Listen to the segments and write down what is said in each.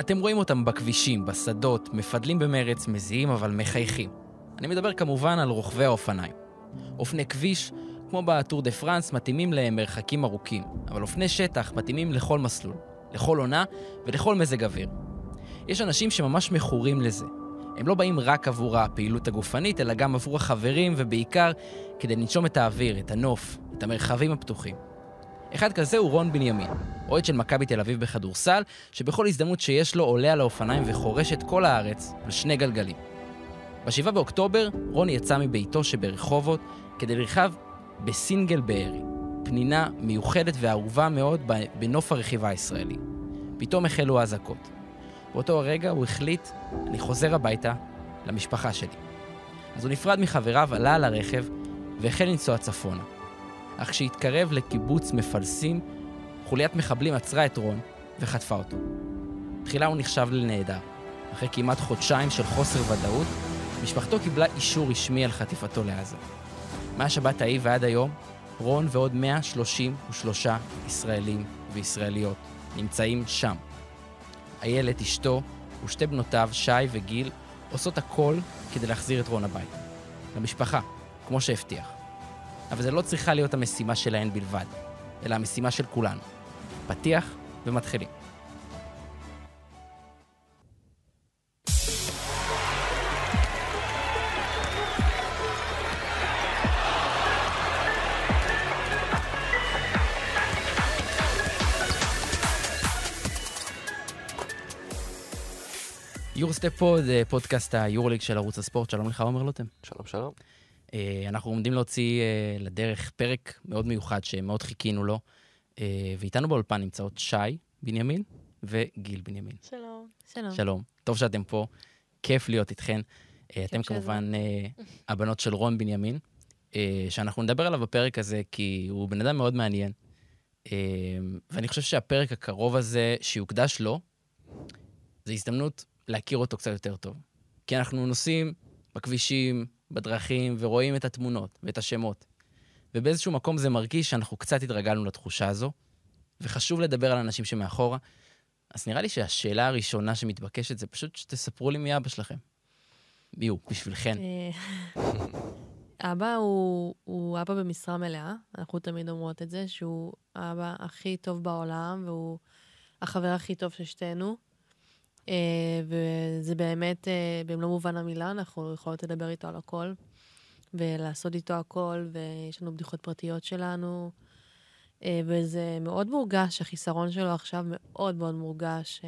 אתם רואים אותם בכבישים, בשדות, מפדלים במרץ, מזיעים אבל מחייכים. אני מדבר כמובן על רוכבי האופניים. אופני כביש, כמו בטור דה פרנס, מתאימים למרחקים ארוכים, אבל אופני שטח מתאימים לכל מסלול, לכל עונה ולכל מזג אוויר. יש אנשים שממש מכורים לזה. הם לא באים רק עבור הפעילות הגופנית, אלא גם עבור החברים, ובעיקר כדי לנשום את האוויר, את הנוף, את המרחבים הפתוחים. אחד כזה הוא רון בנימין, אוהד של מכבי תל אביב בכדורסל, שבכל הזדמנות שיש לו עולה על האופניים וחורש את כל הארץ על שני גלגלים. ב-7 באוקטובר רוני יצא מביתו שברחובות כדי לרכב בסינגל בארי, פנינה מיוחדת ואהובה מאוד בנוף הרכיבה הישראלי. פתאום החלו האזעקות. באותו הרגע הוא החליט, אני חוזר הביתה למשפחה שלי. אז הוא נפרד מחבריו, עלה על הרכב והחל לנסוע צפונה. אך כשהתקרב לקיבוץ מפלסים, חוליית מחבלים עצרה את רון וחטפה אותו. תחילה הוא נחשב לנעדר. אחרי כמעט חודשיים של חוסר ודאות, משפחתו קיבלה אישור רשמי על חטיפתו לעזה. מהשבת ההיא ועד היום, רון ועוד 133 ישראלים וישראליות נמצאים שם. איילת, אשתו, ושתי בנותיו, שי וגיל, עושות הכל כדי להחזיר את רון הביתה. למשפחה, כמו שהבטיח. אבל זו לא צריכה להיות המשימה שלהן בלבד, אלא המשימה של כולנו. פתיח ומתחילים. Eurostep Pod, פודקאסט היורוליג של ערוץ הספורט. שלום לך, עומר לוטם. שלום, שלום. אה, אנחנו עומדים להוציא אה, לדרך פרק מאוד מיוחד שמאוד חיכינו לו, אה, ואיתנו באולפן נמצאות שי בנימין וגיל בנימין. שלום. שלום. שלום, טוב שאתם פה, כיף להיות איתכן. אתם כמובן הבנות של רון בנימין, שאנחנו נדבר עליו בפרק הזה, כי הוא בן אדם מאוד מעניין. ואני חושב שהפרק הקרוב הזה, שיוקדש לו, זו הזדמנות להכיר אותו קצת יותר טוב. כי אנחנו נוסעים בכבישים, בדרכים, ורואים את התמונות ואת השמות. ובאיזשהו מקום זה מרגיש שאנחנו קצת התרגלנו לתחושה הזו, וחשוב לדבר על אנשים שמאחורה. אז נראה לי שהשאלה הראשונה שמתבקשת זה פשוט שתספרו לי מי אבא שלכם. מי הוא, בשבילכן. אה, אבא הוא, הוא אבא במשרה מלאה, אנחנו תמיד אומרות את זה, שהוא האבא הכי טוב בעולם, והוא החבר הכי טוב של שתינו. אה, וזה באמת, אה, במלוא מובן המילה, אנחנו יכולות לדבר איתו על הכל, ולעשות איתו הכל, ויש לנו בדיחות פרטיות שלנו, אה, וזה מאוד מורגש, החיסרון שלו עכשיו מאוד מאוד מורגש.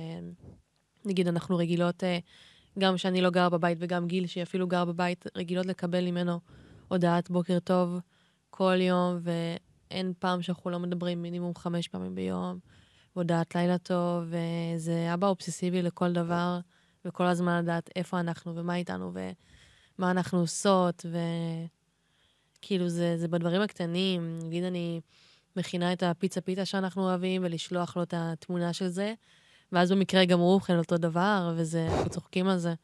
נגיד, אנחנו רגילות, גם שאני לא גרה בבית וגם גיל, שהיא אפילו גרה בבית, רגילות לקבל ממנו הודעת בוקר טוב כל יום, ואין פעם שאנחנו לא מדברים מינימום חמש פעמים ביום. הודעת לילה טוב, וזה אבא אובססיבי לכל דבר, וכל הזמן לדעת איפה אנחנו ומה איתנו ומה אנחנו עושות, וכאילו זה, זה בדברים הקטנים. נגיד אני מכינה את הפיצה פיתה שאנחנו אוהבים, ולשלוח לו את התמונה של זה, ואז במקרה גם הוא אוכל אותו דבר, וזה, אנחנו צוחקים על זה.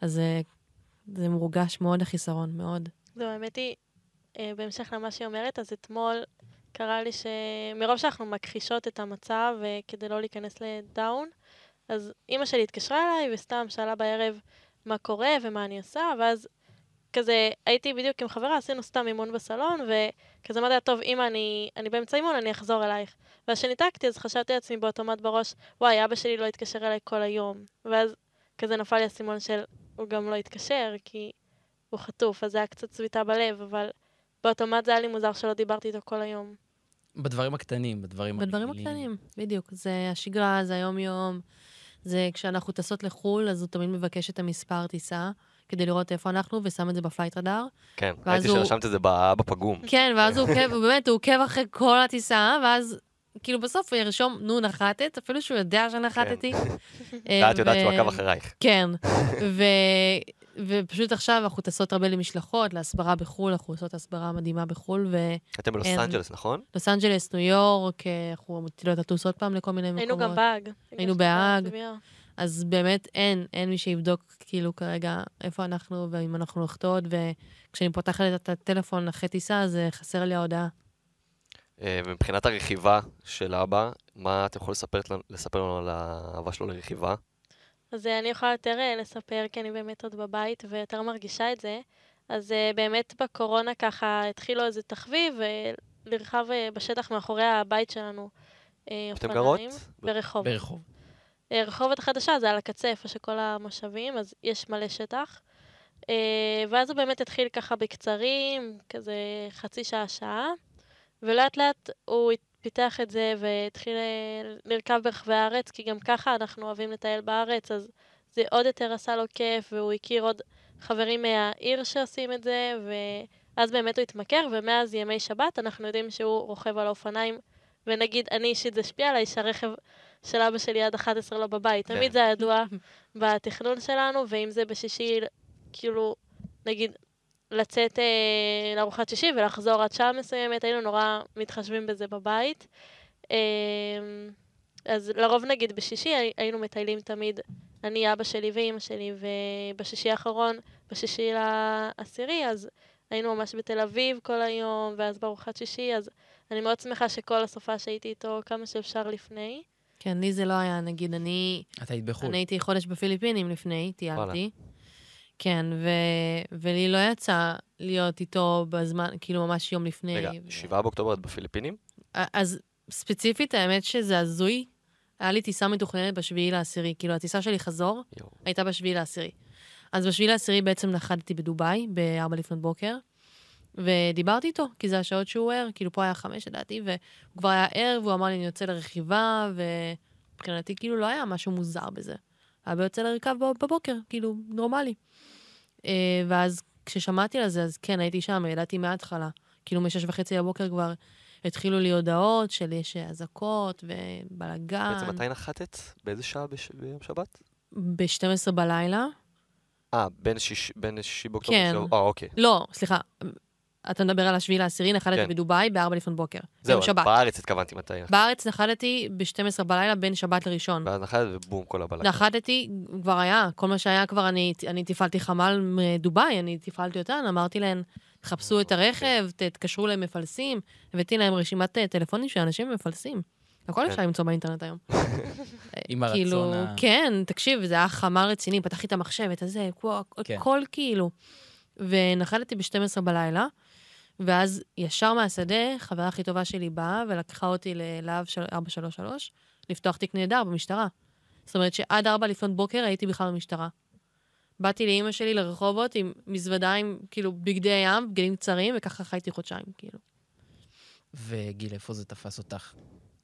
אז זה, זה מורגש מאוד החיסרון, מאוד. זהו, האמת היא, אה, בהמשך למה שהיא אומרת, אז אתמול קרה לי שמרוב שאנחנו מכחישות את המצב אה, כדי לא להיכנס לדאון, אז אימא שלי התקשרה אליי וסתם שאלה בערב מה קורה ומה אני עושה, ואז כזה הייתי בדיוק עם חברה, עשינו סתם אימון בסלון, וכזה אמרתי לה, טוב, אימא, אני, אני באמצע אימון, אני אחזור אלייך. ואז כשניתקתי, אז חשבתי לעצמי באוטומט בראש, וואי, אבא שלי לא התקשר אליי כל היום. ואז כזה נפל לי הסימון של, הוא גם לא התקשר, כי הוא חטוף, אז זה היה קצת צביטה בלב, אבל באוטומט זה היה לי מוזר שלא דיברתי איתו כל היום. בדברים הקטנים, בדברים בדברים הקטנים, בדיוק. זה השגרה, זה היום-יום. זה כשאנחנו טסות לחו"ל, אז הוא תמיד מבקש את המספר טיסה, כדי לראות איפה אנחנו, ושם את זה בפלייט רדאר. כן, ראיתי הוא... שרשמת את זה בפגום. כן, ואז הוא עוקב, באמת, הוא עוקב אחרי כל הטיסה, ואז כאילו בסוף הוא ירשום, נו, נחתת, אפילו שהוא יודע שנחתתי. כן. ואת יודעת שהוא עקב אחרייך. כן, ופשוט עכשיו אנחנו טסות הרבה למשלחות, להסברה בחו"ל, אנחנו עושות הסברה מדהימה בחו"ל, ו... אתם בלוס אנג'לס, נכון? לוס אנג'לס, ניו יורק, אנחנו מתחילות לטוס עוד פעם לכל מיני מקומות. היינו גם בהאג. היינו בהאג. אז באמת אין, אין מי שיבדוק כאילו כרגע איפה אנחנו ואם אנחנו נוחתות, וכשאני פותחת את הטלפון אחרי טיסה, אז חסר לי ההודעה. אה, ומבחינת הרכיבה של אבא, מה אתה יכול לספר, לנו- לספר לנו על האהבה שלו לרכיבה? אז אה, אני יכולה יותר אה, לספר, כי אני באמת עוד בבית ויותר מרגישה את זה. אז אה, באמת בקורונה ככה התחילו איזה תחביב, אה, בשטח מאחורי הבית שלנו. אתם. גרות? ברחוב. ברחוב. רחובות החדשה זה על הקצה, איפה שכל המושבים, אז יש מלא שטח. ואז הוא באמת התחיל ככה בקצרים, כזה חצי שעה, שעה, ולאט לאט הוא פיתח את זה והתחיל אה, לרכב ברחבי הארץ, כי גם ככה אנחנו אוהבים לטייל בארץ, אז זה עוד יותר עשה לו כיף, והוא הכיר עוד חברים מהעיר שעושים את זה, ואז באמת הוא התמכר, ומאז ימי שבת אנחנו יודעים שהוא רוכב על האופניים, ונגיד, אני אישית זה השפיע עליי שהרכב של אבא שלי עד 11 לא בבית. כן. תמיד זה היה ידוע בתכנון שלנו, ואם זה בשישי, כאילו, נגיד, לצאת אה, לארוחת שישי ולחזור עד שעה מסוימת, היינו נורא מתחשבים בזה בבית. אה, אז לרוב נגיד בשישי הי- היינו מטיילים תמיד, אני, אבא שלי ואימא שלי, ובשישי האחרון, בשישי לעשירי, אז היינו ממש בתל אביב כל היום, ואז בארוחת שישי, אז אני מאוד שמחה שכל הסופה שהייתי איתו כמה שאפשר לפני. כן, לי זה לא היה, נגיד, אני, את היית בחו"ל. אני הייתי חודש בפיליפינים לפני, טיילתי. כן, ו... ולי לא יצא להיות איתו בזמן, כאילו ממש יום לפני. רגע, ו- 7 באוקטובר את בפיליפינים? אז ספציפית, האמת שזה הזוי. היה לי טיסה מתוכננת בשביעי לעשירי. כאילו, הטיסה שלי חזור יואו. הייתה בשביעי לעשירי. אז בשביעי לעשירי בעצם נחתתי בדובאי, ב-4 לפנות בוקר, ודיברתי איתו, כי זה השעות שהוא ער, כאילו פה היה חמש לדעתי, והוא כבר היה ער, והוא אמר לי, אני יוצא לרכיבה, ומבחינתי כאילו לא היה משהו מוזר בזה. אבא יוצא לרכב בב- בבוקר, כאילו, נורמלי. אה, ואז כששמעתי על זה, אז כן, הייתי שם, ידעתי מההתחלה. כאילו, משש וחצי בבוקר כבר התחילו לי הודעות של יש אזעקות ובלאגן. בעצם מתי נחתת? באיזה שעה בש- ביום שבת? ב-12 בלילה. אה, בין שיש- בין שישי באוקטובר? כן. אה, אוקיי. לא, סליחה, אתה מדבר על השביעי לעשירי, נחתתי כן. בדובאי ב-4 לפנות בוקר. זהו, שבת. בארץ התכוונתי מתי. בארץ נחתתי ב-12 בלילה בין שבת לראשון. ואז נחתת ובום, כל הבלגן. נחתתי, כבר היה, כל מה שהיה כבר, אני, אני תפעלתי חמ"ל מדובאי, אני תפעלתי אותן, אמרתי להן, תחפשו את הרכב, תתקשרו למפלסים, הבאתי להם רשימת אה, טלפונים של אנשים מפלסים. הכל כן. אפשר למצוא באינטרנט היום. עם הרצון כאילו, ה... כן, תקשיב, זה היה חמ"ל רציני, פתחתי את המחשב, את הזה, הכל, כן. הכל כאילו. ונחתתי ב-12 בלילה, ואז ישר מהשדה, חברה הכי טובה שלי באה ולקחה אותי ללהב של- 433, לפתוח תיק נהדר במשטרה. זאת אומרת שעד 4 לפנות בוקר הייתי בכלל במשטרה. באתי לאימא שלי לרחובות עם מזוודה עם, כאילו, בגדי ים, בגדים קצרים, וככה חייתי חודשיים, כאילו. וגיל, איפה זה תפס אותך?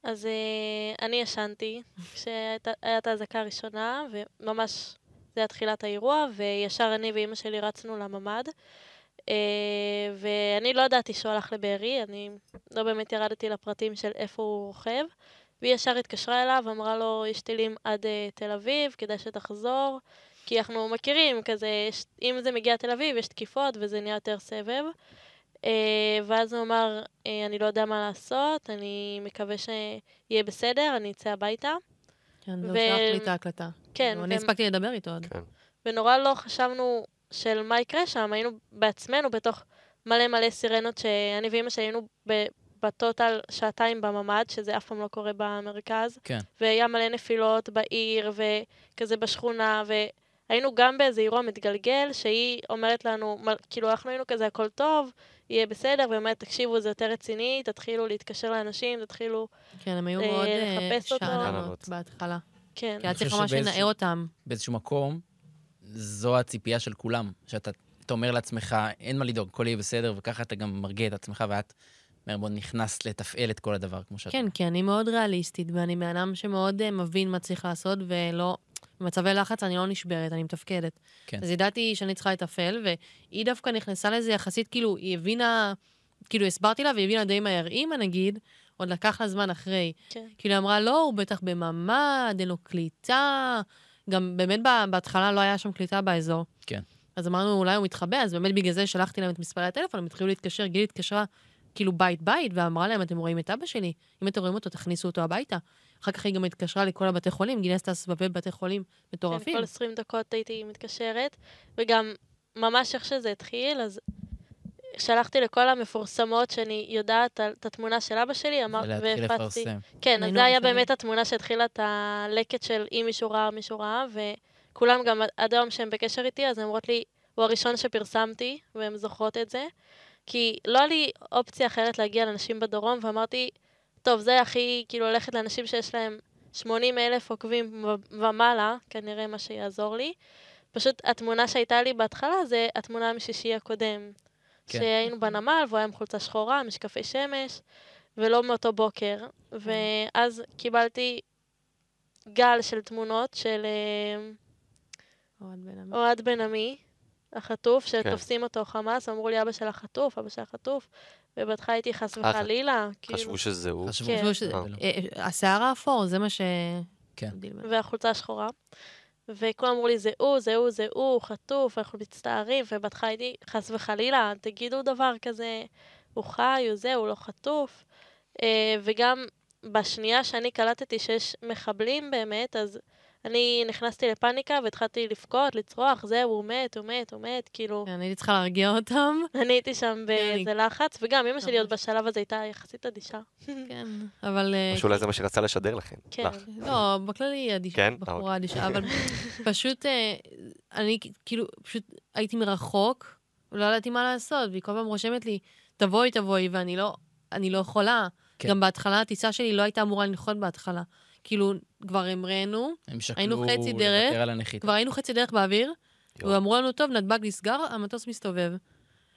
אז אה, אני ישנתי כשהייתה את האזעקה הראשונה, וממש זה היה תחילת האירוע, וישר אני ואימא שלי רצנו לממ"ד. אה, ואני לא ידעתי שהוא הלך לבארי, אני לא באמת ירדתי לפרטים של איפה הוא רוכב. והיא ישר התקשרה אליו, אמרה לו, יש טילים עד אה, תל אביב, כדאי שתחזור. כי אנחנו מכירים, כזה, יש, אם זה מגיע תל אביב, יש תקיפות וזה נהיה יותר סבב. אה, ואז הוא אמר, אני לא יודע מה לעשות, אני מקווה שיהיה בסדר, אני אצא הביתה. כן, ו- זהו, שלח לי את ההקלטה. כן, אני ו- הספקתי לדבר איתו עוד. כן. ונורא לא חשבנו של מה יקרה שם, היינו בעצמנו בתוך מלא מלא סירנות שאני ואימא שלי היינו בטוטל שעתיים בממ"ד, שזה אף פעם לא קורה במרכז. כן. והיה מלא נפילות בעיר, וכזה בשכונה, והיינו גם באיזה אירוע מתגלגל, שהיא אומרת לנו, כאילו אנחנו היינו כזה הכל טוב, יהיה בסדר, ובאמת, תקשיבו, זה יותר רציני, תתחילו להתקשר לאנשים, תתחילו, כן, הם היו אה, מאוד אה, לחפש אותו. שאננות בהתחלה. כן. כי היה צריך ממש לנער אותם. באיזשהו מקום, זו הציפייה של כולם, שאתה אתה אומר לעצמך, אין מה לדאוג, הכל יהיה בסדר, וככה אתה גם מרגיע את עצמך, ואת מאוד נכנס לתפעל את כל הדבר, כמו שאת... כן, כי אני מאוד ריאליסטית, ואני בן אדם שמאוד אה, מבין מה צריך לעשות, ולא... במצבי לחץ אני לא נשברת, אני מתפקדת. כן. אז ידעתי שאני צריכה לתפעל, והיא דווקא נכנסה לזה יחסית, כאילו, היא הבינה... כאילו, הסברתי לה, והיא הבינה די מהר. אימא, נגיד, עוד לקח לה זמן אחרי. כן. כאילו, היא אמרה, לא, הוא בטח בממ"ד, אין לו קליטה. גם באמת בהתחלה לא היה שם קליטה באזור. כן. אז אמרנו, אולי הוא מתחבא, אז באמת בגלל זה שלחתי להם את מספרי הטלפון, הם התחילו להתקשר, גילי התקשרה כאילו בית-בית, ואמרה להם, אתם רואים את אבא שלי? אם אתם רואים אותו, תכניסו אותו הביתה. אחר כך היא גם התקשרה לכל הבתי חולים, גילי עשתה סבבי בתי חולים מטורפים. כן, כל 20 דקות הייתי מתקשרת, וגם ממש איך שזה התחיל, אז שלחתי לכל המפורסמות שאני יודעת על- את התמונה של אבא שלי, אמר, ולהתחיל והפצתי. לפרסם. כן, אז זה היה הראשונים. באמת התמונה שהתחילה את הלקט של אם מישהו ראה, מישהו ראה, וכולם גם עד היום שהם בקשר איתי, אז הן אומרות לי, הוא הראשון שפרסמתי, והן זוכרות את זה. כי לא היה לי אופציה אחרת להגיע לאנשים בדרום, ואמרתי, טוב, זה הכי, כאילו, ללכת לאנשים שיש להם 80 אלף עוקבים ומעלה, כנראה מה שיעזור לי. פשוט התמונה שהייתה לי בהתחלה זה התמונה משישי הקודם. כן. שהיינו בנמל, והוא היה עם חולצה שחורה, משקפי שמש, ולא מאותו בוקר. ואז קיבלתי גל של תמונות של אה, אוהד בן עמי. החטוף, כן. שתופסים אותו חמאס, אמרו לי, אבא של החטוף, אבא של החטוף, ובהתחלה הייתי חס אה, וחלילה, כאילו, חשבו שזה הוא. חשבו כן. שזה- אה. השיער האפור, זה מה ש... כן. והחולצה השחורה. וכולם אמרו לי, זה הוא, זה הוא, זה הוא, חטוף, אנחנו מצטערים, ובהתחלה הייתי, חס וחלילה, תגידו דבר כזה, הוא חי, הוא זה, הוא לא חטוף. אה, וגם בשנייה שאני קלטתי שיש מחבלים באמת, אז אני נכנסתי לפאניקה והתחלתי לבכות, לצרוח, זהו, הוא מת, הוא מת, הוא מת, כאילו, כן, הייתי צריכה להרגיע אותם. אני הייתי שם באיזה לחץ, וגם אמא שלי עוד. בשלב הזה הייתה יחסית אדישה. כן, אבל... אה, או שאולי זה מה שרצה לשדר לכם. כן. לא, בכללי היא אדישה, כן? אה, בחורה אדישה, אבל פשוט, אה, אני כאילו, פשוט הייתי מרחוק, ולא ידעתי מה לעשות, והיא כל פעם רושמת לי, תבואי, תבואי, ואני לא, אני לא יכולה. כן. גם בהתחלה הטיסה שלי לא הייתה אמורה לנחות בהתחלה. כאילו, כבר המראנו, היינו חצי דרך. כבר היינו חצי דרך באוויר. ואמרו לנו, טוב, נתב"ג נסגר, המטוס מסתובב.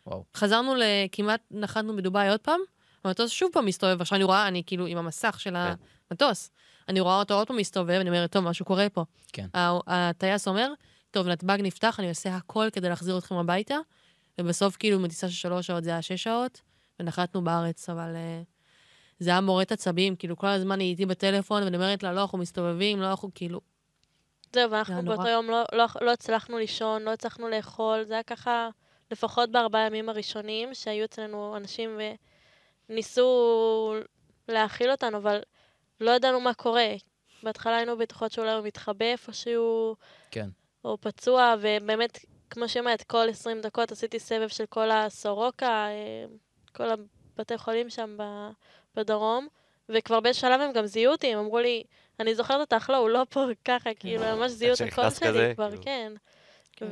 וואו. חזרנו לכמעט, נחתנו בדובאי עוד פעם, המטוס שוב פעם מסתובב, עכשיו אני רואה, אני כאילו עם המסך של כן. המטוס, אני רואה אותו עוד פעם מסתובב, אני אומרת, טוב, משהו קורה פה. כן. הטייס אומר, טוב, נתב"ג נפתח, אני עושה הכל כדי להחזיר אתכם הביתה, ובסוף כאילו מטיסה של שלוש שעות זה היה שש שעות, ונחתנו בארץ, אבל uh, זה היה מורט עצבים, כאילו כל הזמן היא איתי בטלפון, ואני אומרת לה, לא, אנחנו מסתובבים, לא, אנחנו כאילו... זהו, זה ואנחנו היה נורא. באותו יום לא, לא, לא הצלחנו לישון, לא הצלחנו לאכול, זה היה ככה לפחות בארבעה ימים הראשונים, שהיו אצלנו אנשים וניסו להאכיל אותנו, אבל לא ידענו מה קורה. בהתחלה היינו בטוחות שאולי הוא מתחבא איפשהו, כן. או פצוע, ובאמת, כמו שהיא אומרת, כל 20 דקות עשיתי סבב של כל הסורוקה, אה, כל הבתי חולים שם ב- בדרום, וכבר באיזשהו שלב הם גם זיהו אותי, הם אמרו לי, אני זוכרת אותך, לא, הוא לא פה ככה, כאילו, ממש זיהו את הקול שלי כזה, כבר, כאילו. כן. כן.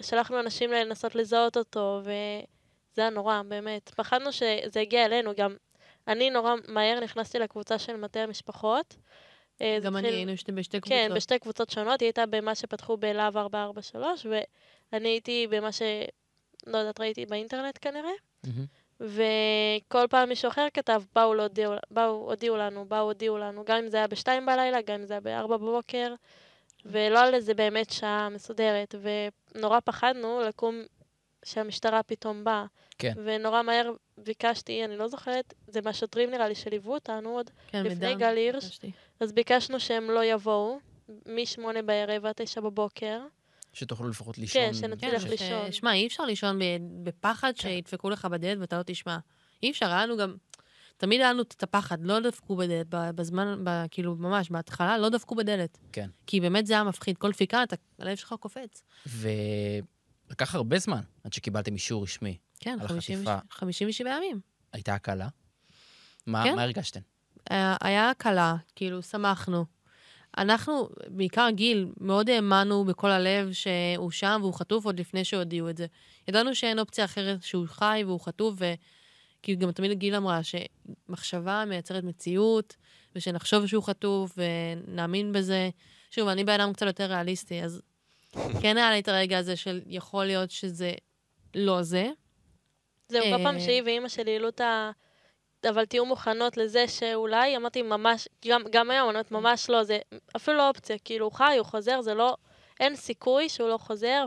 ושלחנו אנשים לנסות לזהות אותו, וזה היה נורא, באמת. פחדנו שזה יגיע אלינו, גם אני נורא מהר נכנסתי לקבוצה של מטה המשפחות. אה, גם אני היינו שתי- בשתי קבוצות. כן, בשתי קבוצות שונות, היא הייתה במה שפתחו בלהב 443, ואני הייתי במה ש... לא יודעת, ראיתי באינטרנט כנראה. וכל פעם מישהו אחר כתב, באו, לא הודיעו, באו, הודיעו לנו, באו, הודיעו לנו, גם אם זה היה בשתיים בלילה, גם אם זה היה בארבע בבוקר, ולא על איזה באמת שעה מסודרת, ונורא פחדנו לקום שהמשטרה פתאום באה. כן, ונורא מהר ביקשתי, אני לא זוכרת, זה מהשוטרים נראה לי שליוו אותנו עוד, כן, לפני מדן, גל הירש. אז ביקשנו שהם לא יבואו, משמונה בערב עד תשע בבוקר. שתוכלו לפחות לישון. כן, שנתחיל כן, לך ש- לישון. שמע, אי אפשר לישון ב- בפחד כן. שידפקו לך בדלת ואתה לא תשמע. אי אפשר, היה לנו גם... תמיד היה לנו את הפחד, לא דפקו בדלת, בזמן, ב- כאילו, ממש, בהתחלה לא דפקו בדלת. כן. כי באמת זה היה מפחיד, כל דפיקה, אתה- הלב שלך קופץ. ולקח הרבה זמן עד שקיבלתם אישור רשמי. כן, על 50 החטיפה. 57 ימים. הייתה הקלה? מה כן. מה הרגשתם? היה היה הקלה, כאילו, שמחנו. אנחנו, בעיקר גיל, מאוד האמנו בכל הלב שהוא שם והוא חטוף עוד לפני שהודיעו את זה. ידענו שאין אופציה אחרת שהוא חי והוא חטוף, וכאילו גם תמיד גיל אמרה שמחשבה מייצרת מציאות, ושנחשוב שהוא חטוף ונאמין בזה. שוב, אני בן אדם קצת יותר ריאליסטי, אז כן היה לי את הרגע הזה של יכול להיות שזה לא זה. זהו, כל פעם אה, שהיא ואימא שלי העלו את ה... אבל תהיו מוכנות לזה שאולי, אמרתי ממש, גם, גם היום, אני אומרת ממש לא, זה אפילו לא אופציה, כאילו הוא חי, הוא חוזר, זה לא, אין סיכוי שהוא לא חוזר,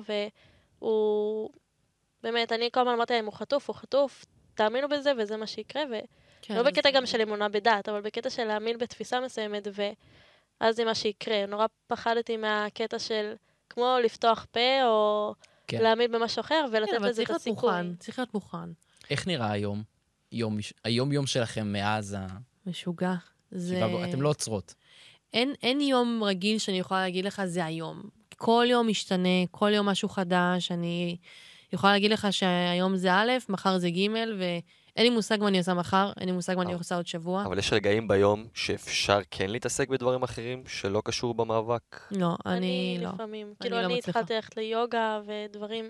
והוא, באמת, אני כל הזמן אמרתי להם, הוא חטוף, הוא חטוף, תאמינו בזה, וזה מה שיקרה, ולא כן, לא בקטע אז- גם של אמונה בדת, אבל בקטע של להאמין בתפיסה מסוימת, ואז זה מה שיקרה. נורא פחדתי מהקטע של, כמו לפתוח פה, או כן. כן. להאמין במשהו אחר, כן, ולתת אבל לזה צריך את להיות הסיכוי. מוכן, צריך להיות מוכן. איך נראה היום? יום, היום-יום שלכם מאז ה... משוגע. זה... אתם לא עוצרות. אין, אין יום רגיל שאני יכולה להגיד לך, זה היום. כל יום משתנה, כל יום משהו חדש, אני... יכולה להגיד לך שהיום זה א', מחר זה ג', ואין לי מושג מה אני עושה מחר, אין לי מושג מה אני עושה עוד שבוע. אבל יש רגעים ביום שאפשר כן להתעסק בדברים אחרים שלא קשור במאבק. לא, אני לא. לפעמים. אני כאילו, לא אני. התחלתי ללכת ליוגה ודברים,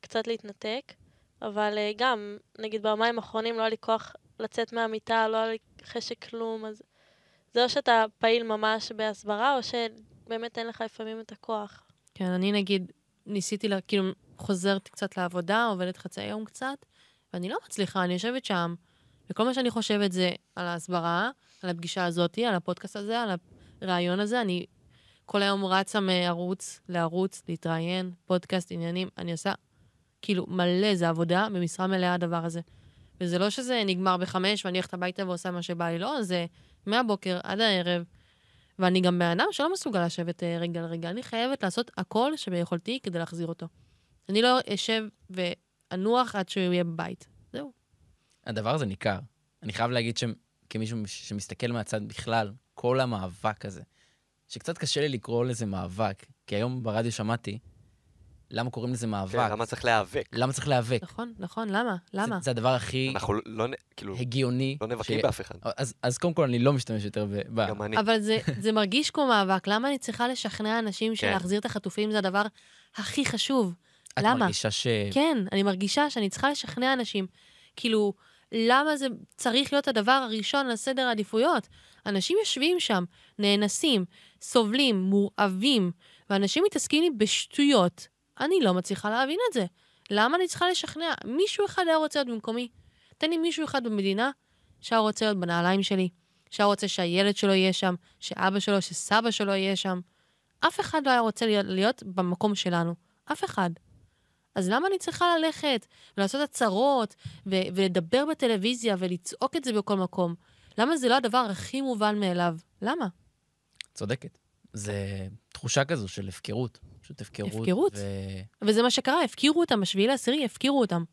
קצת להתנתק, אבל אה, גם, נגיד ביומיים האחרונים לא היה לי כוח לצאת מהמיטה, לא היה לי חשק כלום, אז זה או שאתה פעיל ממש בהסברה, או שבאמת אין לך לפעמים את הכוח. כן, אני נגיד, ניסיתי, לה, כאילו, חוזרת קצת לעבודה, עובדת חצי היום קצת, ואני לא מצליחה, אני יושבת שם, וכל מה שאני חושבת זה על ההסברה, על הפגישה הזאתי, על הפודקאסט הזה, על הרעיון הזה. אני כל היום רצה מערוץ לערוץ, להתראיין, פודקאסט, עניינים. אני עושה, כאילו, מלא, זה עבודה במשרה מלאה הדבר הזה. וזה לא שזה נגמר בחמש ואני הולכת הביתה ועושה מה שבא לי, לא, זה מהבוקר עד הערב. ואני גם בן אדם שלא מסוגל לשבת אה, רגע על רגע. אני חייבת לעשות הכל שביכולתי כדי להחזיר אותו. אני לא אשב ואנוח עד שהוא יהיה בבית. זהו. הדבר הזה ניכר. אני חייב להגיד שכמישהו שמסתכל מהצד בכלל, כל המאבק הזה, שקצת קשה לי לקרוא לזה מאבק, כי היום ברדיו שמעתי למה קוראים לזה מאבק. כן, למה צריך להיאבק? למה צריך להיאבק? נכון, נכון, למה? למה? זה, זה הדבר הכי אנחנו לא, כאילו, הגיוני. לא נאבקים באף אחד. אז, אז קודם כל, אני לא משתמש יותר ב... ב... גם אני. אבל זה, זה מרגיש כמו מאבק. למה אני צריכה לשכנע אנשים כן. שלהחזיר את החטופים זה הדבר הכי חשוב? את למה? מרגישה ש... כן, אני מרגישה שאני צריכה לשכנע אנשים. כאילו, למה זה צריך להיות הדבר הראשון על סדר העדיפויות? אנשים יושבים שם, נאנסים, סובלים, מורעבים, ואנשים מתעסקים לי בשטויות. אני לא מצליחה להבין את זה. למה אני צריכה לשכנע? מישהו אחד היה רוצה להיות במקומי. תן לי מישהו אחד במדינה שהיה רוצה להיות בנעליים שלי, שהיה רוצה שהילד שלו יהיה שם, שאבא שלו, שסבא שלו יהיה שם. אף אחד לא היה רוצה להיות, להיות במקום שלנו. אף אחד. אז למה אני צריכה ללכת ולעשות הצהרות ו- ולדבר בטלוויזיה ולצעוק את זה בכל מקום? למה זה לא הדבר הכי מובן מאליו? למה? צודקת. זה תחושה כזו של הפקרות. פשוט הפקרות. הפקרות. ו... וזה מה שקרה, הפקירו אותם, בשביעי לעשירי הפקירו אותם.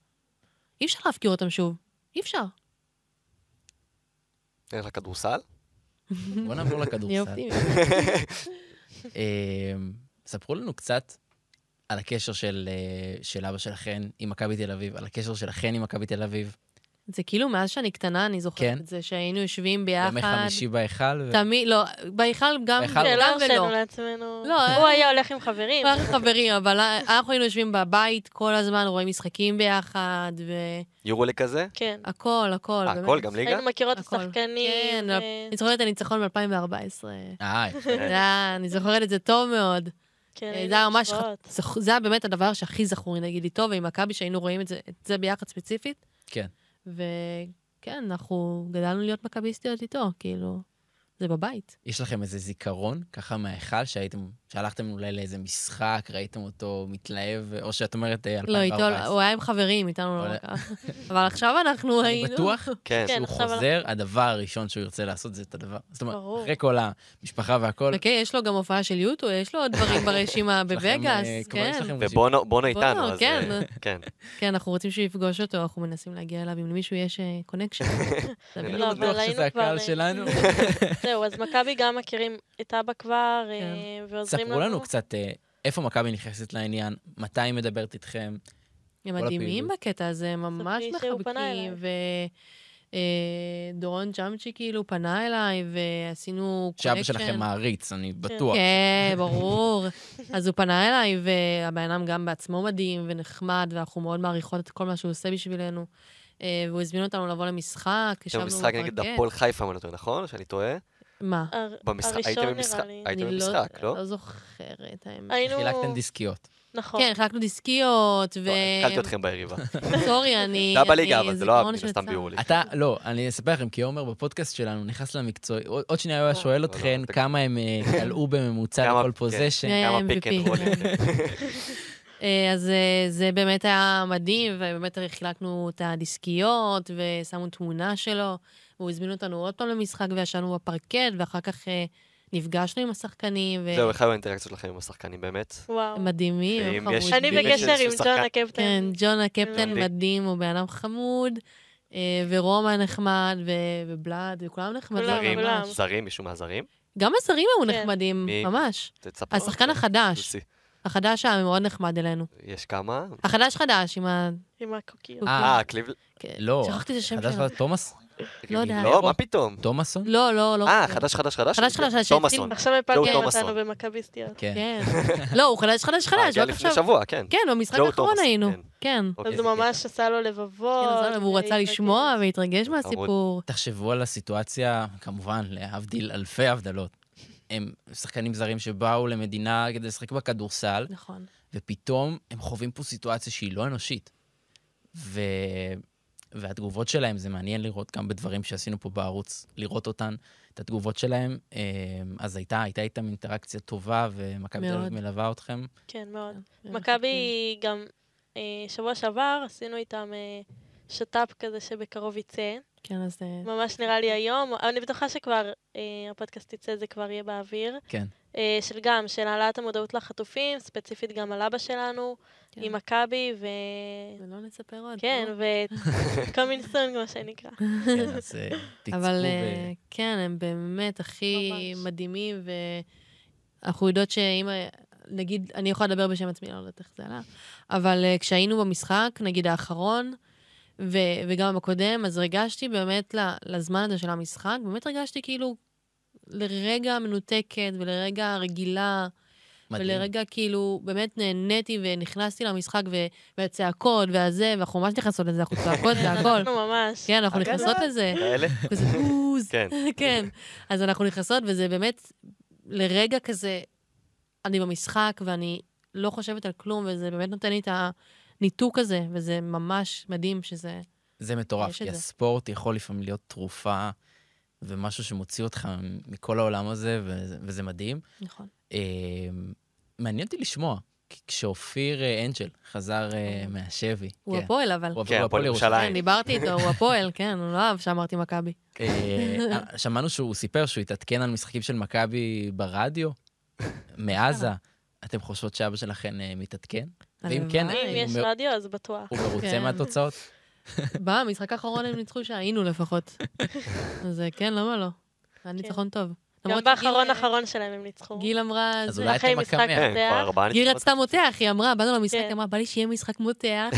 אי אפשר להפקיר אותם שוב. אי אפשר. אין לך כדורסל? בוא נעבור לכדורסל. אה, ספרו לנו קצת על הקשר של, אה, של אבא שלכן עם מכבי תל אביב, על הקשר שלכן עם מכבי תל אביב. זה כאילו מאז שאני קטנה, אני זוכרת כן. את זה, שהיינו יושבים ימי ביחד. חמישי בהיכל. ו... תמיד, לא, בהיכל גם בהיכל כן, לא הרשינו. לעצמנו. לא, הוא היה הולך עם חברים. אנחנו חברים, אבל אנחנו היינו יושבים בבית כל הזמן, רואים משחקים ביחד, יורולי כזה? כן. והכל, הכל. באמת. הכל, גם ליגה? היינו מכירות את הכל. השחקנים. כן, ו- אני זוכרת את הניצחון ב-2014. אה, יפה. אני זוכרת את זה טוב מאוד. כן, אה, זה היה ממש, זה היה באמת הדבר שהכי זכור נגיד לי טוב, ועם מכבי שהיינו רואים את זה, את זה ביחד ספציפית. כן. וכן, אנחנו גדלנו להיות מכביסטיות איתו, כאילו, זה בבית. יש לכם איזה זיכרון, ככה מההיכל, שהייתם, שהלכתם אולי לאיזה משחק, ראיתם אותו מתלהב, או שאת אומרת אה, לא, איתו, 2014? הוא היה עם חברים, איתנו לא אבל- ככה. אבל עכשיו אנחנו אני היינו... בטוח כן. כן, שהוא חוזר, הדבר הראשון שהוא ירצה לעשות זה את הדבר. זאת אומרת. אחרי כל המשפחה והכל, וכן, יש לו גם הופעה של U2, יש לו עוד דברים ברשימה בווגאס, אה, כן. ובונו בונו איתנו, אז... כן. אה, כן. כן, אנחנו רוצים שהוא יפגוש אותו, אנחנו מנסים להגיע אליו, אם למישהו יש connection. אני לא, אבל בטוח שזה הקהל שלנו. זהו, אז מכבי גם מכירים את אבא כבר, כן. ועוזרים. ספרו לנו קצת אה, איפה מכבי נכנסת לעניין, מתי היא מדברת איתכם. הם מדהימים. בקטע הזה, הם ממש מחבקים, אליי. ודורון ג'אמצ'י כאילו פנה אליי, ועשינו connection. שאבא שלכם מעריץ, אני בטוח. כן, ברור. אז הוא פנה אליי, והבן אדם גם בעצמו מדהים ונחמד, ואנחנו מאוד מעריכות את כל מה שהוא עושה בשבילנו. אה, והוא הזמין אותנו לבוא למשחק, ישבנו במשחק נגד בפרקט. הפועל חיפה, אם אני לא טועה, נכון? שאני טועה? מה? הר- במשחק- הייתם הראשון במשחק- נראה לי. הייתם אני במשחק, לא? לא זוכרת, האמת. היינו... חילקתם דיסקיות. נכון. כן, חילקנו דיסקיות, ו... לא, הקלתי אתכם ביריבה. סורי, אני... זה היה בליגה, אני- אבל זה לא של סתם צער. ביורוליג. אתה, לא, אני אספר לכם, כי עומר בפודקאסט שלנו נכנס למקצועי, עוד שנייה הוא היה שואל לא, אתכן אתה- כמה הם אה, כלאו בממוצע כמה- לכל כן. פוזיישן. היה כמה? פיק אנד רולים. אה, אז אה, זה באמת היה מדהים, ובאמת חילקנו את הדיסקיות, ושמו תמונה שלו, והוא הזמין אותנו עוד פעם למשחק, וישנו בפרקט, ואחר כך אה, נפגשנו עם השחקנים, זהו, איך היו האינטראקציות שלכם עם השחקנים באמת? וואו. מדהימים, הם יש- חמודים. אני בקשר עם ג'ון הקפטן. כן, ג'ון הקפטן מדהים. הוא בן אדם חמוד, ורומא נחמד, ו- ובלאד, וכולם נחמדים. ממש. זרים, מישהו מהזרים? גם הזרים היו כן. נחמדים? ממש. השחקן החדש. החדש היה מאוד נחמד אלינו. יש כמה? החדש חדש, עם ה... עם הקוקיות. אה, קליב... לא. שכחתי את השם חדש שלו. חדש, תומאס? לא יודע. לא, מה פתאום? תומאסון? לא, לא, לא. אה, חדש, חדש, חדש? חדש, חדש, חדש, תומאסון. עכשיו תומאסון. אותנו במכביסטיות. כן. כן. לא, הוא חדש, חדש, אה, חדש, הגיע רק לפני. שבוע, כן. כן, במשחק ג'ו האחרון היינו. כן. כן. אוקיי, אז הוא ממש עשה לו לבבות. כן, אז והוא רצה. לשמוע והתרגש. מהסיפור. תחשבו על הסיטואציה, כמובן, להבדיל אלפי הבדלות. הם שחקנים זרים שבאו למדינה כדי לשחק בכדורסל, נכון. ופתאום הם חווים פה סיטואציה שהיא לא אנושית. ו... והתגובות שלהם, זה מעניין לראות גם בדברים שעשינו פה בערוץ, לראות אותן, את התגובות שלהם. אה, אז הייתה, הייתה איתם אינטראקציה טובה, ומכבי תל. אביב מלווה אתכם. כן, מאוד. כן, מכבי גם, אה, שבוע שעבר עשינו איתם אה, שת"פ כזה שבקרוב יצא. כן, אז... אה, ממש נראה לי היום, אני בטוחה שכבר אה, הפודקאסט יצא, זה כבר יהיה באוויר. כן. אה, של גם, של העלאת המודעות לחטופים, ספציפית גם על אבא שלנו, כן. עם מכבי, ו... ולא נספר עוד. כן, לא? ו-coming soon, כמו שנקרא. כן, אז אה, תצפו אבל ו... אה, כן, הם באמת הכי ממש. מדהימים, ואנחנו יודעות שאם, נגיד, אני יכולה לדבר בשם עצמי, לא יודעת איך זה עלה, אבל כשהיינו במשחק, נגיד האחרון, ו- וגם הקודם, אז הרגשתי באמת ל- לזמן הזה של המשחק, באמת הרגשתי כאילו לרגע מנותקת ולרגע רגילה, מדהים. ולרגע כאילו באמת נהניתי ונכנסתי למשחק, ו- והצעקות והזה, ואנחנו ממש נכנסות לזה, אנחנו צועקות והכל. אנחנו ממש. כן, אנחנו. נכנסות לזה. כאלה? כזה בוז. כן. כן. אז אנחנו נכנסות, וזה באמת, לרגע כזה, אני במשחק, ואני לא חושבת על כלום, וזה באמת נותן לי את הניתוק הזה, וזה ממש מדהים שזה... זה מטורף, יש כי זה. הספורט יכול לפעמים להיות תרופה ומשהו שמוציא אותך מכל העולם הזה, וזה, וזה מדהים. נכון. אה, מעניין אותי לשמוע, כי כשאופיר אה, אנג'ל חזר אה, מהשבי, הוא כן, הפועל, אבל. הוא כן, הוא הפועל ירושלים. כן, דיברתי איתו, הוא הפועל, כן, הוא לא אהב שאמרתי מכבי. אה, שמענו שהוא סיפר שהוא התעדכן על משחקים של מכבי ברדיו, מעזה. אתם חושבות שאבא שלכם מתעדכן? ואם כן. אם יש רדיו, אז בטוח. הוא מרוצה כן. מהתוצאות? במשחק האחרון הם ניצחו שהיינו לפחות. אז אה, כן, למה לא? היה ניצחון טוב. גם באחרון אחרון שלהם הם ניצחו. גיל אמרה... אז זה- אולי משחק הקמע. כן, גיל. רצתה מותח, היא אמרה, באנו למשחק, כן. היא אמרה, בא לי שיהיה משחק מותח.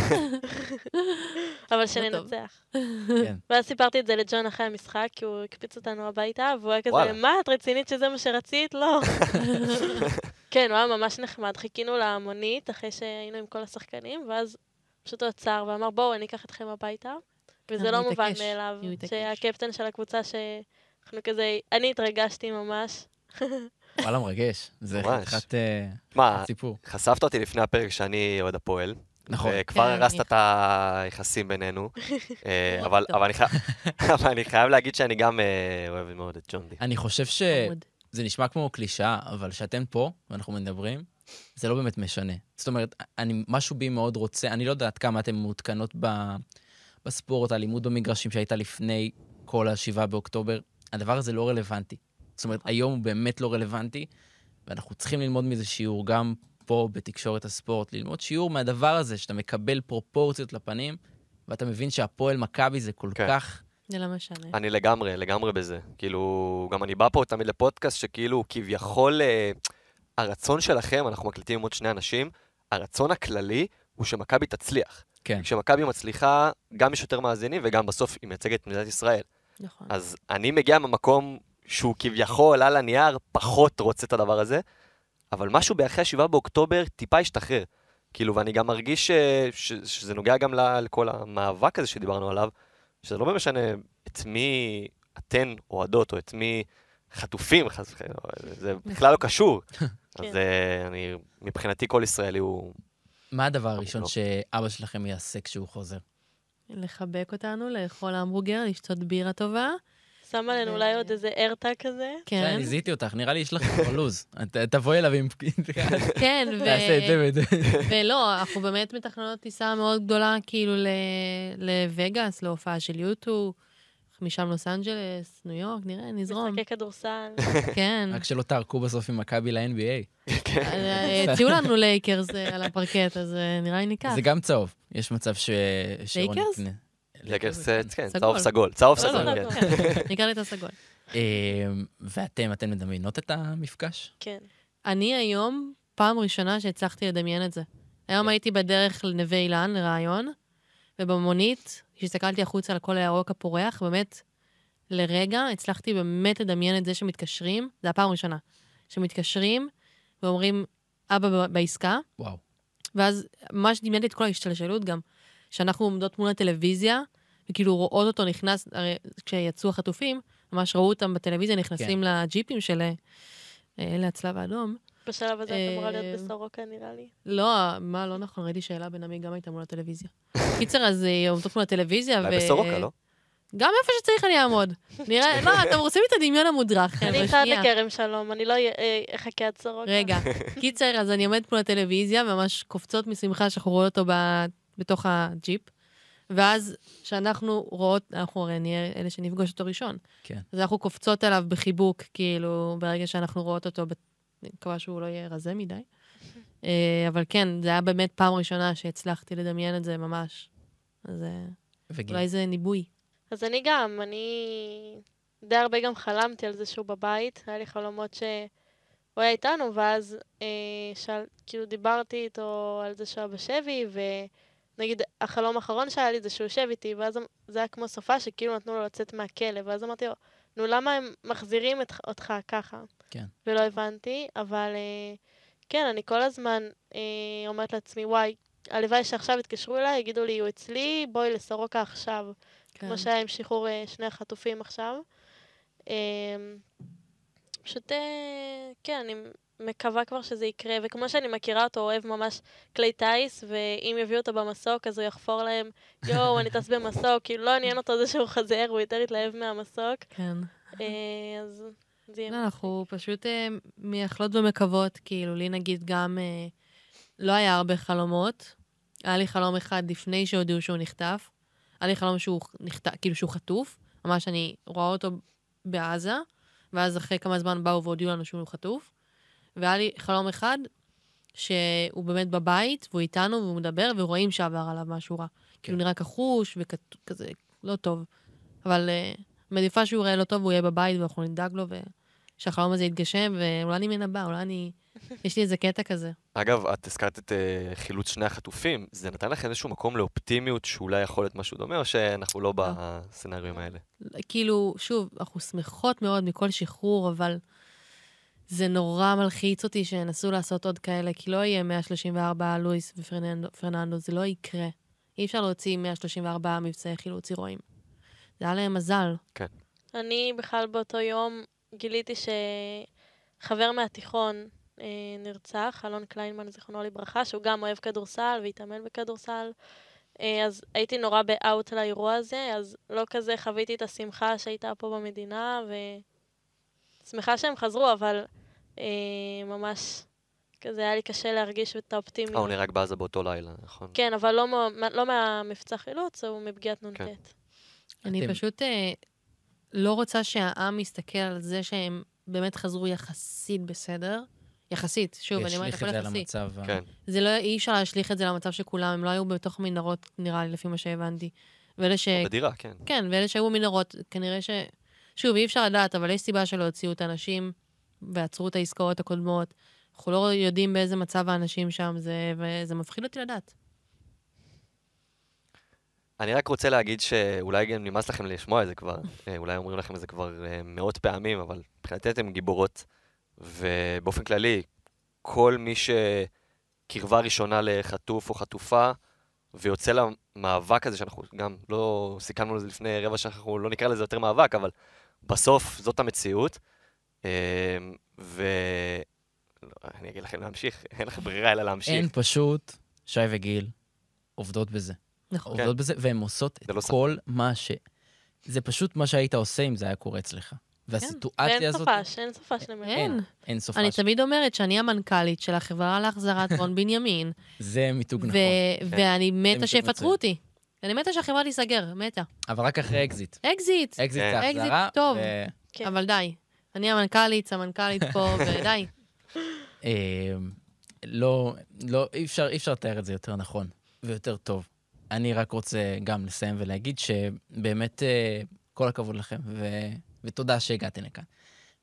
אבל. שננצח. כן. ואז סיפרתי את זה לג'ון אחרי המשחק, כי הוא הקפיץ אותנו הביתה, והוא היה כזה. מה, את רצינית שזה מה שרצית? לא. כן, הוא היה ממש נחמד. חיכינו למונית אחרי שהיינו עם כל השחקנים, ואז פשוט הוא עצר ואמר, בואו, אני אקח אתכם הביתה. וזה לא מובן מאליו. שהקפטן של הקבוצה, שאנחנו כזה, אני התרגשתי ממש. וואלה, מרגש. זה. חתיכת אה, מה, סיפור. חשפת אותי לפני הפרק שאני אוהד הפועל. נכון. וכבר כן, הרסת את היחסים בינינו. אה, אבל אני חי- אבל אני חייב להגיד שאני גם אה, אוהב מאוד את ג'ון די. אני חושב ש... זה נשמע כמו קלישאה, אבל כשאתם פה, ואנחנו מדברים, זה לא באמת משנה. זאת אומרת, אני, משהו בי מאוד רוצה, אני לא יודעת כמה אתן מעודכנות ב, בספורט, האלימות במגרשים שהייתה לפני כל ה-7 באוקטובר, הדבר הזה לא רלוונטי. זאת אומרת, היום הוא באמת לא רלוונטי, ואנחנו צריכים ללמוד מזה שיעור גם פה בתקשורת הספורט, ללמוד שיעור מהדבר הזה, שאתה מקבל פרופורציות לפנים, ואתה מבין שהפועל מכבי זה כל כן. כך... זה לא משנה. אני לגמרי, לגמרי בזה. כאילו, גם אני בא פה תמיד לפודקאסט שכאילו, כביכול, אה, הרצון שלכם, אנחנו מקליטים עם עוד שני אנשים, הרצון הכללי הוא שמכבי תצליח. כן. כשמכבי מצליחה, גם יש יותר מאזינים וגם בסוף היא מייצגת את מדינת ישראל. נכון. אז אני מגיע ממקום שהוא כביכול על הנייר פחות רוצה את הדבר הזה, אבל משהו באחרי ה-7 באוקטובר טיפה השתחרר. כאילו, ואני גם מרגיש ש, ש, שזה נוגע גם ל- לכל המאבק הזה שדיברנו עליו, שזה לא משנה את מי אתן אוהדות, או את מי חטופים, חס וחלילה, זה בכלל לא קשור. אז אה, אני, מבחינתי כל ישראלי הוא... מה הדבר הראשון לא. שאבא שלכם יעשה כשהוא חוזר? לחבק אותנו, לאכול המבורגר, לשתות בירה טובה. שם עלינו אולי עוד איזה ארטה כזה. כן, כן, אני זיהיתי אותך, נראה לי יש לך כבר לו"ז. תבואי אליו עם... כן, ו... תעשה את זה ואת זה. ולא, אנחנו באמת מתכננות טיסה מאוד גדולה, כאילו, לווגאס, להופעה של U2, משם לוס אנג'לס, ניו יורק, נראה, נזרום. משחקי כדורסל. כן. רק שלא תערקו בסוף עם מכבי ל-NBA. אה, הציעו לנו לייקרס אה, על הפרקט, אז אה, נראה לי ניקח. זה גם צהוב. יש מצב ש... לייקרס? לייקרס, כן, סגול. צהוב סגול. צהוב סגול, סגול, כן. כן. ניקח לי את הסגול. אה, ואתם, אתן מדמיינות את המפגש? כן. אני היום פעם ראשונה שהצלחתי לדמיין את זה. היום כן. הייתי בדרך לנווה אילן, לראיון, ובמונית, כשהסתכלתי החוצה על כל הירוק הפורח, באמת, לרגע הצלחתי באמת לדמיין את זה שמתקשרים, זו הפעם הראשונה, שמתקשרים ואומרים, אבא בעסקה, וואו. ואז ממש דמיינתי את כל ההשתלשלות גם, שאנחנו עומדות מול הטלוויזיה, וכאילו רואות אותו נכנס, הרי כשיצאו החטופים, ממש ראו אותם בטלוויזיה נכנסים כן. לג'יפים של אה, אלה הצלב האדום. בשלב הזה את אמורה אה, להיות בסורוקה, נראה לי. לא, מה, לא נכון, ראיתי שאלה בן עמי גם הייתה מול הטלוויזיה. קיצר, אז אה, עומדות מול הטלוויזיה, ו... אולי בסורוקה, לא? גם איפה שצריך אני אעמוד. נראה, לא, אתם רוצים את הדמיון המודרך, חבר'ה, אני איתך עד שנייה. לכרם שלום, אני לא אה, אחכה עד סורוקה. רגע, קיצר, אז אני עומדת מול הטלוויזיה, ממש קופצות משמחה שאנחנו רואות אותו בתוך הג'יפ, ואז כשאנחנו רואות, אנחנו הרי נהיה אלה שנפגוש אותו ראשון. כן. אז אנחנו קופצות עליו בחיבוק, כאילו, ברגע שאנחנו רואות אותו, אני מקווה שהוא לא יהיה רזה מדי. אה, אבל כן, זה היה באמת פעם ראשונה שהצלחתי לדמיין את זה ממש. אז אה, וגיל. אולי זה ניבוי. אז אני גם, אני די הרבה גם חלמתי על זה שהוא בבית, היה לי חלומות שהוא היה איתנו, ואז אה, שאל, כאילו דיברתי איתו על זה שהוא היה בשבי, ונגיד החלום האחרון שהיה לי זה שהוא יושב איתי, ואז זה היה כמו סופה שכאילו נתנו לו לצאת מהכלא, ואז אמרתי לו, נו למה הם מחזירים את, אותך ככה? כן. ולא הבנתי, אבל אה, כן, אני כל הזמן אה, אומרת לעצמי, וואי, הלוואי שעכשיו יתקשרו אליי, יגידו לי, הוא אצלי, בואי לסורוקה עכשיו. כן. כמו שהיה עם שחרור אה, שני החטופים עכשיו. אה, פשוט, אה, כן, אני מקווה כבר שזה יקרה, וכמו שאני מכירה אותו, הוא אוהב ממש כלי טיס, ואם יביאו אותו במסוק, אז הוא יחפור להם, יואו, אני טס במסוק, כאילו לא עניין אותו זה שהוא חזר, הוא יותר התלהב מהמסוק. כן. אה, אז זה יהיה... לא, אנחנו פשוט אה, מייחלות ומקוות, כאילו, לי נגיד גם אה, לא היה הרבה חלומות. היה לי חלום אחד לפני שהודיעו שהוא נחטף. היה לי חלום שהוא נחטף, כאילו שהוא חטוף. ממש אני רואה אותו בעזה, ואז אחרי כמה זמן באו והודיעו לנו שהוא חטוף. והיה לי חלום אחד, שהוא באמת בבית, והוא איתנו, והוא מדבר, ורואים שעבר עליו משהו רע. כאילו נראה כחוש וכזה, לא טוב. אבל uh, מעדיפה שהוא יראה לא טוב, והוא יהיה בבית, ואנחנו נדאג לו, ושהחלום הזה יתגשם, ואולי אני מנבא, אולי אני... יש לי איזה קטע כזה. אגב, את הזכרת את אה, חילוץ שני החטופים, זה נתן לכם איזשהו מקום לאופטימיות שאולי יכול להיות משהו דומה, או שאנחנו לא בסצנריונים האלה? כאילו, שוב, אנחנו שמחות מאוד מכל שחרור, אבל זה נורא מלחיץ אותי שינסו לעשות עוד כאלה, כי לא יהיה 134 לואיס ופרננדו, זה לא יקרה. אי אפשר להוציא 134 מבצעי חילוץ הירואיים. זה היה להם מזל. אני בכלל באותו יום גיליתי שחבר מהתיכון אה, נרצח, אלון קליינמן, זיכרונו לברכה, שהוא גם אוהב כדורסל והתאמן בכדורסל. אה, אז הייתי נורא באאוט לאירוע הזה, אז לא כזה חוויתי את השמחה שהייתה פה במדינה, ושמחה שהם חזרו, אבל אה, ממש כזה היה לי קשה להרגיש את אה, הוא האופטימיות. נהרג בעזה באותו לילה, נכון? כן, אבל לא, לא מהמבצע חילוץ, הוא מפגיעת נ"ט. כן. אני אתם- פשוט אה, לא רוצה שהעם יסתכל על זה שהם באמת חזרו יחסית בסדר. יחסית, שוב, אני אומרת, הכל יחסי. המצב. ה- כן. זה לא, אי אפשר להשליך את זה למצב של כולם, הם לא היו בתוך מנהרות, נראה לי, לפי מה שהבנתי. ואלה ש... בדירה, כן. כן, ואלה שהיו במנהרות, כנראה ש... שוב, אי אפשר לדעת, אבל יש סיבה שלא הוציאו את האנשים ועצרו את העסקאות הקודמות. אנחנו לא יודעים באיזה מצב האנשים שם זה, וזה מפחיד אותי לדעת. אני רק רוצה להגיד שאולי גם נמאס לכם לשמוע את זה כבר, אה, אולי אומרים לכם את זה כבר אה, מאות פעמים, אבל מבחינתי אתן גיבורות, ובאופן כללי, כל מי שקרבה ראשונה לחטוף או חטופה, ויוצא למאבק הזה, שאנחנו גם לא סיכמנו לזה לפני רבע שעה, אנחנו לא נקרא לזה יותר מאבק, אבל בסוף זאת המציאות. אה, ו... לא, אני אגיד לכם להמשיך, אין לכם ברירה אלא להמשיך. אין פשוט, שי וגיל עובדות בזה. נכון. עובדות בזה, והן עושות זה לא את ספק. כל מה ש... זה פשוט מה שהיית עושה אם זה היה קורה אצלך. והסיטואציה ואין הזאת... סופש, אין סופש למדינה. אין. אין סופה. אני תמיד אומרת שאני המנכ"לית של החברה להחזרת רון בנימין, זה מיתוג נכון. ו- ואני מתה שיפטרו. אותי. אני מתה שהחברה תיסגר, מתה. אבל רק אחרי אקזיט. אקזיט, אקזיט. זה אקזיט החזרה. טוב. ו- כן. אבל די. אני המנכ"לית, סמנכ"לית פה, ודי. אה, לא, לא, אי אפשר, אי אפשר לתאר את זה יותר נכון ויותר טוב. אני רק רוצה גם לסיים ולהגיד שבאמת אה, כל הכבוד לכם, ו... ותודה שהגעתם לכאן.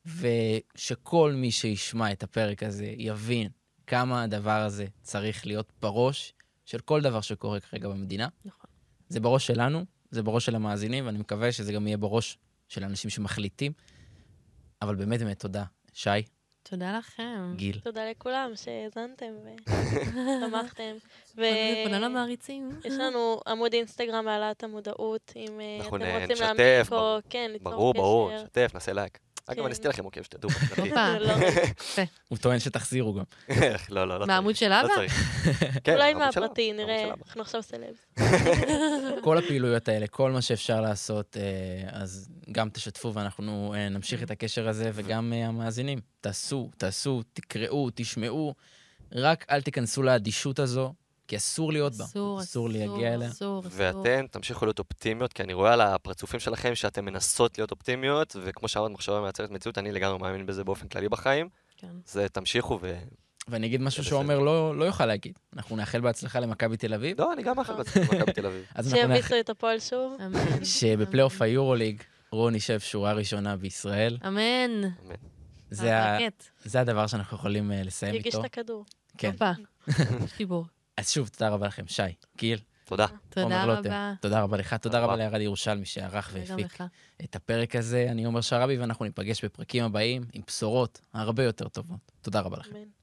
ושכל מי שישמע את הפרק הזה יבין כמה הדבר הזה צריך להיות בראש של כל דבר שקורה כרגע במדינה. נכון. זה בראש שלנו, זה בראש של המאזינים, ואני מקווה שזה גם יהיה בראש של אנשים שמחליטים. אבל באמת באמת תודה. שי, תודה לכם. גיל, תודה לכולם שהאזנתם ותמכתם. פונה למעריצים. יש לנו עמוד אינסטגרם להעלאת המודעות, אם אה, אנחנו אתם רוצים ברור. או כן, ליצור ברור, ברור, קשר. שתף, נעשה לייק. אגב, כן. אני אסתיר לכם עוקב, שתדעו. לא, הוא טוען שתחזירו גם. לא, לא, לא. מהעמוד של לא אבא? כן, אולי של אבא, מהפרטי, העמוד נראה. אנחנו עכשיו סלבס. כל הפעילויות האלה, כל מה שאפשר לעשות, אה, אז גם תשתפו ואנחנו אה, נמשיך את הקשר הזה, וגם אה, המאזינים. תעשו, תעשו, תקראו, תשמעו, רק אל תיכנסו לאדישות הזו, כי אסור להיות בה. אסור, אסור אסור, להגיע אליה. אסור, אסור. ואתן תמשיכו להיות אופטימיות, כי אני רואה על הפרצופים שלכם שאתן מנסות להיות אופטימיות, וכמו שאמרת, מחשבה מייצרת מציאות, אני לגמרי מאמין בזה באופן כללי בחיים. כן. אז תמשיכו ו... ואני אגיד משהו שעומר לא, לא יוכל להגיד. אנחנו נאחל בהצלחה למכבי תל אביב. לא, אני גם מאחל בהצלחה במכבי תל אביב. שיביסו את הפועל שוב. אמן. שבפלייאוף היורוליג רון יישב שורה ראשונה בישראל. אמן. זה, הדבר שאנחנו יכולים אה, לסיים יגיש איתו. את הכדור. כן. הופה. אז שוב, תודה רבה לכם. שי, גיל, תודה. תודה עומר לוטם, רבה. תודה רבה לך, תודה רבה. רבה לירד ירושלמי שערך והפיק. את הפרק הזה. אני עומר שרבי, ואנחנו ניפגש בפרקים הבאים עם בשורות הרבה יותר טובות. תודה רבה לכם. אמן.